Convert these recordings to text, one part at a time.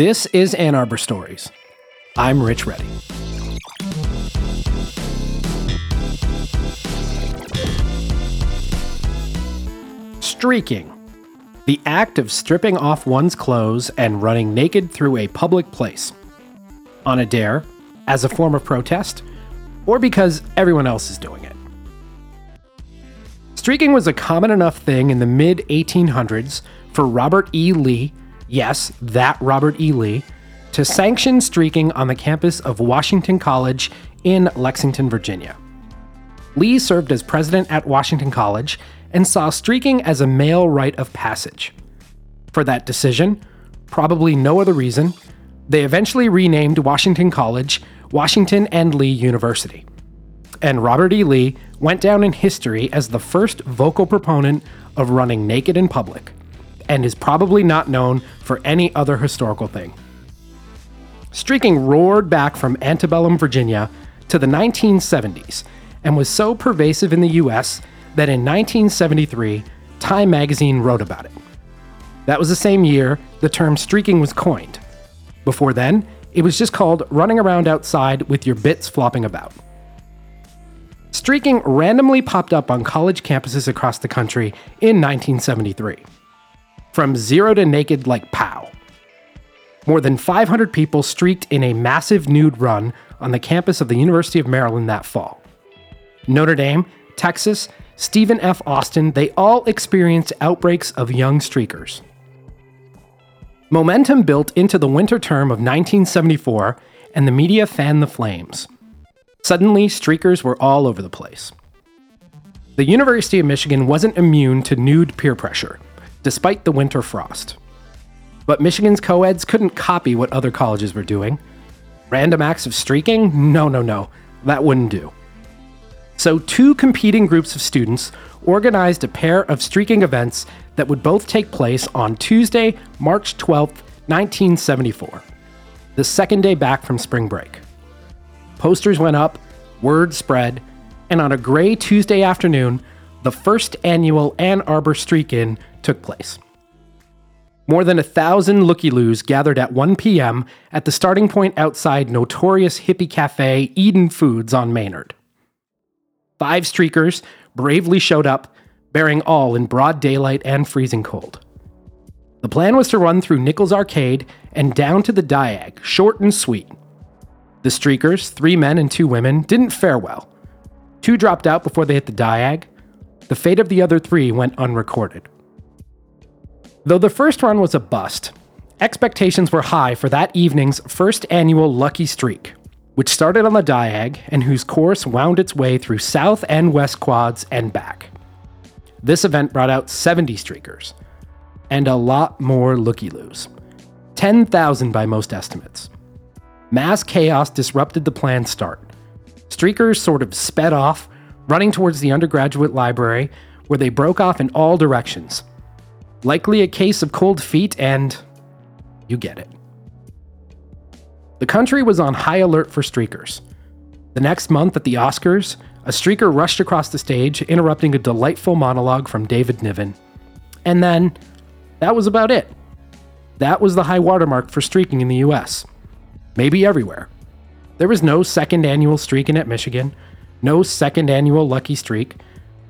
This is Ann Arbor Stories. I'm Rich Retyi. Streaking. The act of stripping off one's clothes and running naked through a public place. On a dare, as a form of protest, or because everyone else is doing it. Streaking was a common enough thing in the mid 1800s for Robert E. Lee, yes, that Robert E. Lee, to sanction streaking on the campus of Washington College in Lexington, Virginia. Lee served as president at Washington College and saw streaking as a male rite of passage. For that decision, probably no other reason, they eventually renamed Washington College Washington and Lee University. And Robert E. Lee went down in history as the first vocal proponent of running naked in public, and is probably not known for any other historical thing. Streaking roared back from antebellum Virginia to the 1970s and was so pervasive in the US that in 1973, Time magazine wrote about it. That was the same year the term streaking was coined. Before then, it was just called running around outside with your bits flopping about. Streaking randomly popped up on college campuses across the country in 1973. From zero to naked like pow. More than 500 people streaked in a massive nude run on the campus of the University of Maryland that fall. Notre Dame, Texas, Stephen F. Austin, they all experienced outbreaks of young streakers. Momentum built into the winter term of 1974, and the media fanned the flames. Suddenly, streakers were all over the place. The University of Michigan wasn't immune to nude peer pressure, despite the winter frost. But Michigan's co-eds couldn't copy what other colleges were doing. Random acts of streaking? No, no, no. That wouldn't do. So, two competing groups of students organized a pair of streaking events that would both take place on Tuesday, March 12, 1974, the second day back from spring break. Posters went up, word spread, and on a gray Tuesday afternoon, the first annual Ann Arbor Streak In took place. More than a thousand looky loos gathered at 1 p.m. at the starting point outside notorious hippie cafe Eden Foods on Maynard. Five streakers bravely showed up, bearing all in broad daylight and freezing cold. The plan was to run through Nichols Arcade and down to the Diag, short and sweet. The streakers, three men and two women, didn't fare well. Two dropped out before they hit the Diag. The fate of the other three went unrecorded. Though the first run was a bust, expectations were high for that evening's first annual Lucky Streak which started on the Diag and whose course wound its way through South and West quads and back. This event brought out 70 streakers, and a lot more looky loos 10,000 by most estimates. Mass chaos disrupted the planned start. Streakers sort of sped off, running towards the undergraduate library, where they broke off in all directions. Likely a case of cold feet, and you get it. The country was on high alert for streakers. The next month at the Oscars, a streaker rushed across the stage, interrupting a delightful monologue from David Niven. And then, that was about it. That was the high watermark for streaking in the US. Maybe everywhere. There was no second annual streaking at Michigan, no second annual Lucky Streak.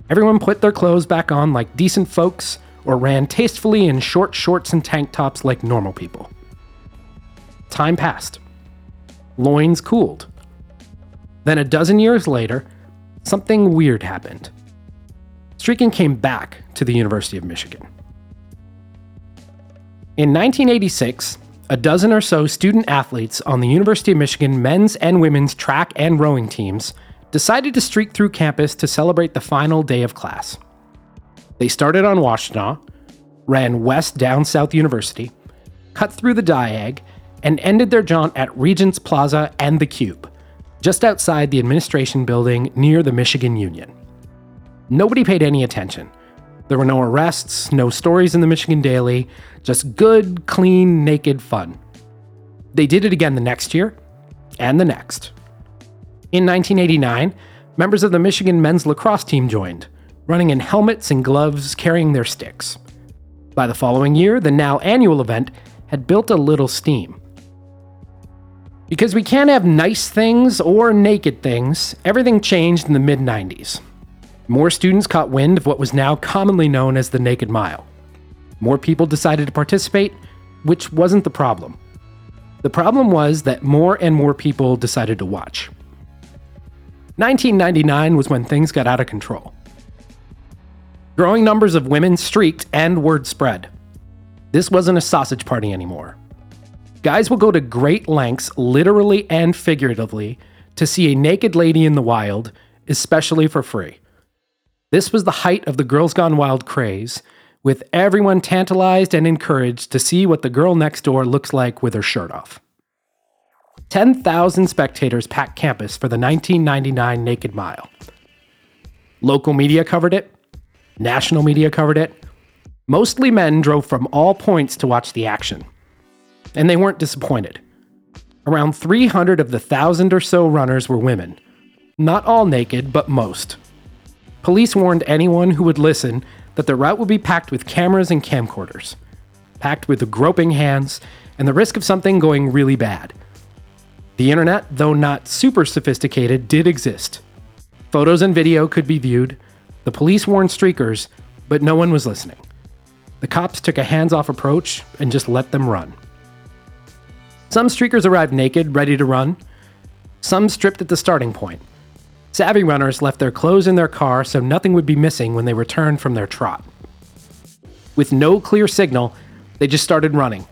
Everyone put their clothes back on like decent folks, or ran tastefully in short shorts and tank tops like normal people. Time passed loins cooled. Then a dozen years later, something weird happened. Streaking came back to the University of Michigan. In 1986, a dozen or so student athletes on the University of Michigan men's and women's track and rowing teams decided to streak through campus to celebrate the final day of class. They started on Washtenaw, ran west down South University, cut through the Diag, and ended their jaunt at Regents Plaza and the Cube, just outside the administration building near the Michigan Union. Nobody paid any attention. There were no arrests, no stories in the Michigan Daily, just good, clean, naked fun. They did it again the next year, and the next. In 1989, members of the Michigan men's lacrosse team joined, running in helmets and gloves, carrying their sticks. By the following year, the now annual event had built a little steam. Because we can't have nice things or naked things, everything changed in the mid 90s. More students caught wind of what was now commonly known as the Naked Mile. More people decided to participate, which wasn't the problem. The problem was that more and more people decided to watch. 1999 was when things got out of control. Growing numbers of women streaked and word spread. This wasn't a sausage party anymore. Guys will go to great lengths, literally and figuratively, to see a naked lady in the wild, especially for free. This was the height of the Girls Gone Wild craze, with everyone tantalized and encouraged to see what the girl next door looks like with her shirt off. 10,000 spectators packed campus for the 1999 Naked Mile. Local media covered it, national media covered it. Mostly men drove from all points to watch the action and they weren't disappointed. Around 300 of the thousand or so runners were women. Not all naked, but most. Police warned anyone who would listen that the route would be packed with cameras and camcorders, packed with groping hands, and the risk of something going really bad. The internet, though not super sophisticated, did exist. Photos and video could be viewed. The police warned streakers, but no one was listening. The cops took a hands off approach and just let them run. Some streakers arrived naked, ready to run. Some stripped at the starting point. Savvy runners left their clothes in their car so nothing would be missing when they returned from their trot. With no clear signal, they just started running,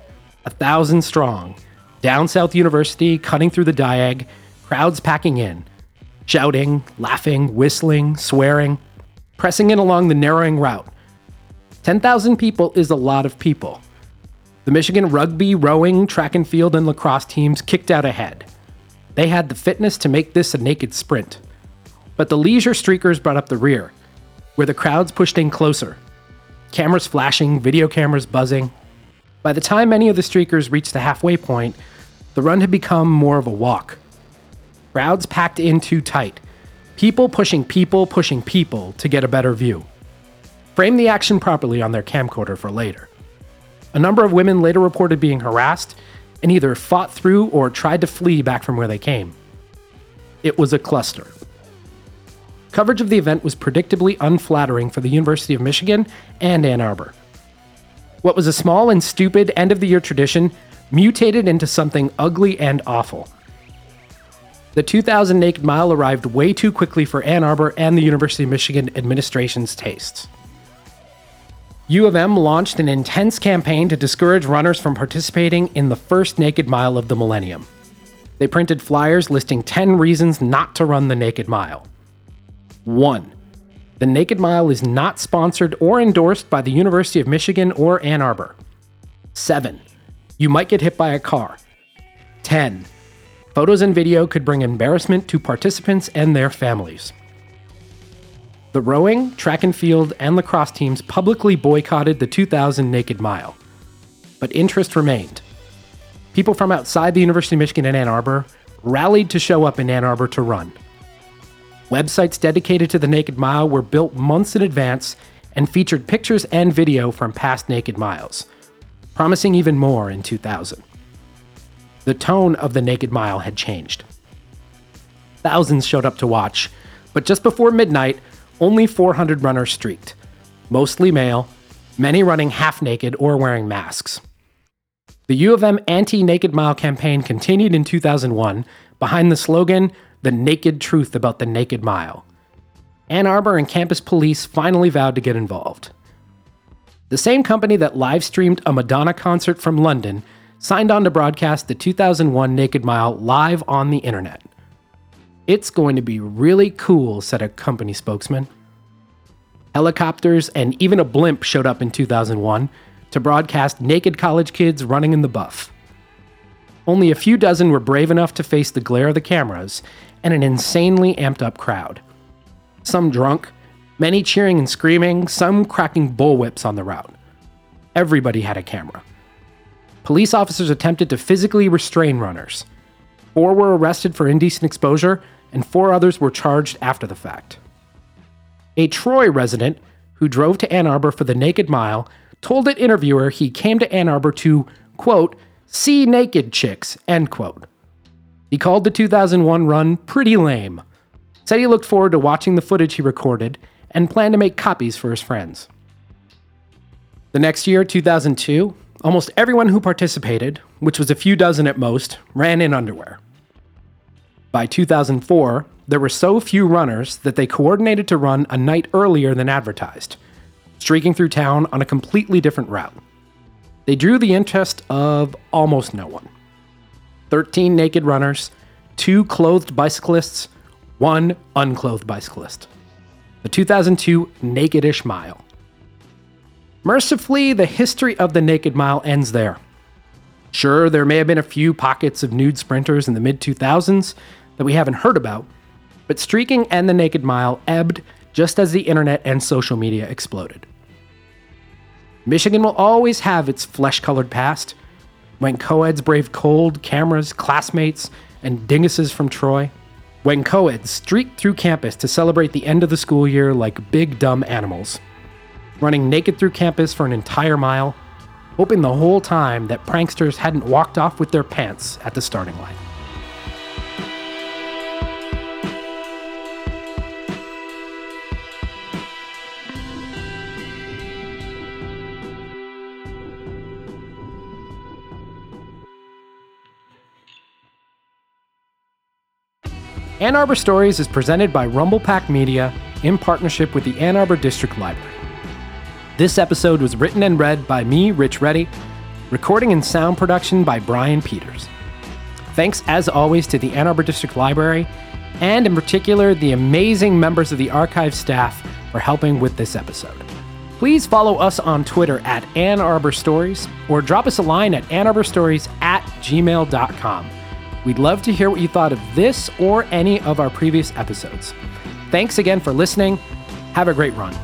a thousand strong, down South University, cutting through the diag, crowds packing in, shouting, laughing, whistling, swearing, pressing in along the narrowing route. 10,000 people is a lot of people. The Michigan rugby, rowing, track and field, and lacrosse teams kicked out ahead. They had the fitness to make this a naked sprint. But the leisure streakers brought up the rear, where the crowds pushed in closer. Cameras flashing, video cameras buzzing. By the time many of the streakers reached the halfway point, the run had become more of a walk. Crowds packed in too tight. People pushing people, pushing people to get a better view. Frame the action properly on their camcorder for later. A number of women later reported being harassed and either fought through or tried to flee back from where they came. It was a cluster. Coverage of the event was predictably unflattering for the University of Michigan and Ann Arbor. What was a small and stupid end of the year tradition mutated into something ugly and awful. The 2000 Naked Mile arrived way too quickly for Ann Arbor and the University of Michigan administration's tastes. U of M launched an intense campaign to discourage runners from participating in the first Naked Mile of the millennium. They printed flyers listing 10 reasons not to run the Naked Mile. 1. The Naked Mile is not sponsored or endorsed by the University of Michigan or Ann Arbor. 7. You might get hit by a car. 10. Photos and video could bring embarrassment to participants and their families. The rowing, track and field, and lacrosse teams publicly boycotted the 2000 Naked Mile. But interest remained. People from outside the University of Michigan and Ann Arbor rallied to show up in Ann Arbor to run. Websites dedicated to the Naked Mile were built months in advance and featured pictures and video from past Naked Miles, promising even more in 2000. The tone of the Naked Mile had changed. Thousands showed up to watch, but just before midnight, only 400 runners streaked, mostly male, many running half naked or wearing masks. The U of M anti naked mile campaign continued in 2001 behind the slogan, The Naked Truth About the Naked Mile. Ann Arbor and campus police finally vowed to get involved. The same company that live streamed a Madonna concert from London signed on to broadcast the 2001 Naked Mile live on the internet. It's going to be really cool, said a company spokesman. Helicopters and even a blimp showed up in 2001 to broadcast naked college kids running in the buff. Only a few dozen were brave enough to face the glare of the cameras and an insanely amped up crowd. Some drunk, many cheering and screaming, some cracking bullwhips on the route. Everybody had a camera. Police officers attempted to physically restrain runners. Four were arrested for indecent exposure, and four others were charged after the fact. A Troy resident who drove to Ann Arbor for the Naked Mile told an interviewer he came to Ann Arbor to, quote, see naked chicks, end quote. He called the 2001 run pretty lame, said he looked forward to watching the footage he recorded, and planned to make copies for his friends. The next year, 2002, almost everyone who participated, which was a few dozen at most, ran in underwear. By 2004, there were so few runners that they coordinated to run a night earlier than advertised, streaking through town on a completely different route. They drew the interest of almost no one 13 naked runners, two clothed bicyclists, one unclothed bicyclist. The 2002 Nakedish Mile. Mercifully, the history of the Naked Mile ends there. Sure, there may have been a few pockets of nude sprinters in the mid 2000s that we haven't heard about, but streaking and the Naked Mile ebbed just as the internet and social media exploded. Michigan will always have its flesh colored past, when co-eds braved cold, cameras, classmates, and dinguses from Troy. When co-eds streaked through campus to celebrate the end of the school year like big dumb animals. Running naked through campus for an entire mile, hoping the whole time that pranksters hadn't walked off with their pants at the starting line. Ann Arbor Stories is presented by Rumble Pack Media in partnership with the Ann Arbor District Library. This episode was written and read by me, Rich Retyi, recording and sound production by Brian Peters. Thanks, as always, to the Ann Arbor District Library, and in particular, the amazing members of the archive staff for helping with this episode. Please follow us on Twitter at Ann Arbor Stories or drop us a line at annarborstories at gmail.com. We'd love to hear what you thought of this or any of our previous episodes. Thanks again for listening. Have a great run.